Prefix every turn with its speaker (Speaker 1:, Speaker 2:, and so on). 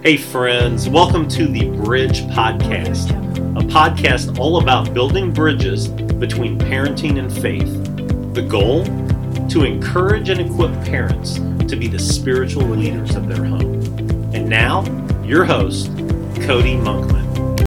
Speaker 1: Hey, friends, welcome to the Bridge Podcast, a podcast all about building bridges between parenting and faith. The goal? To encourage and equip parents to be the spiritual leaders of their home. And now, your host, Cody Monkman.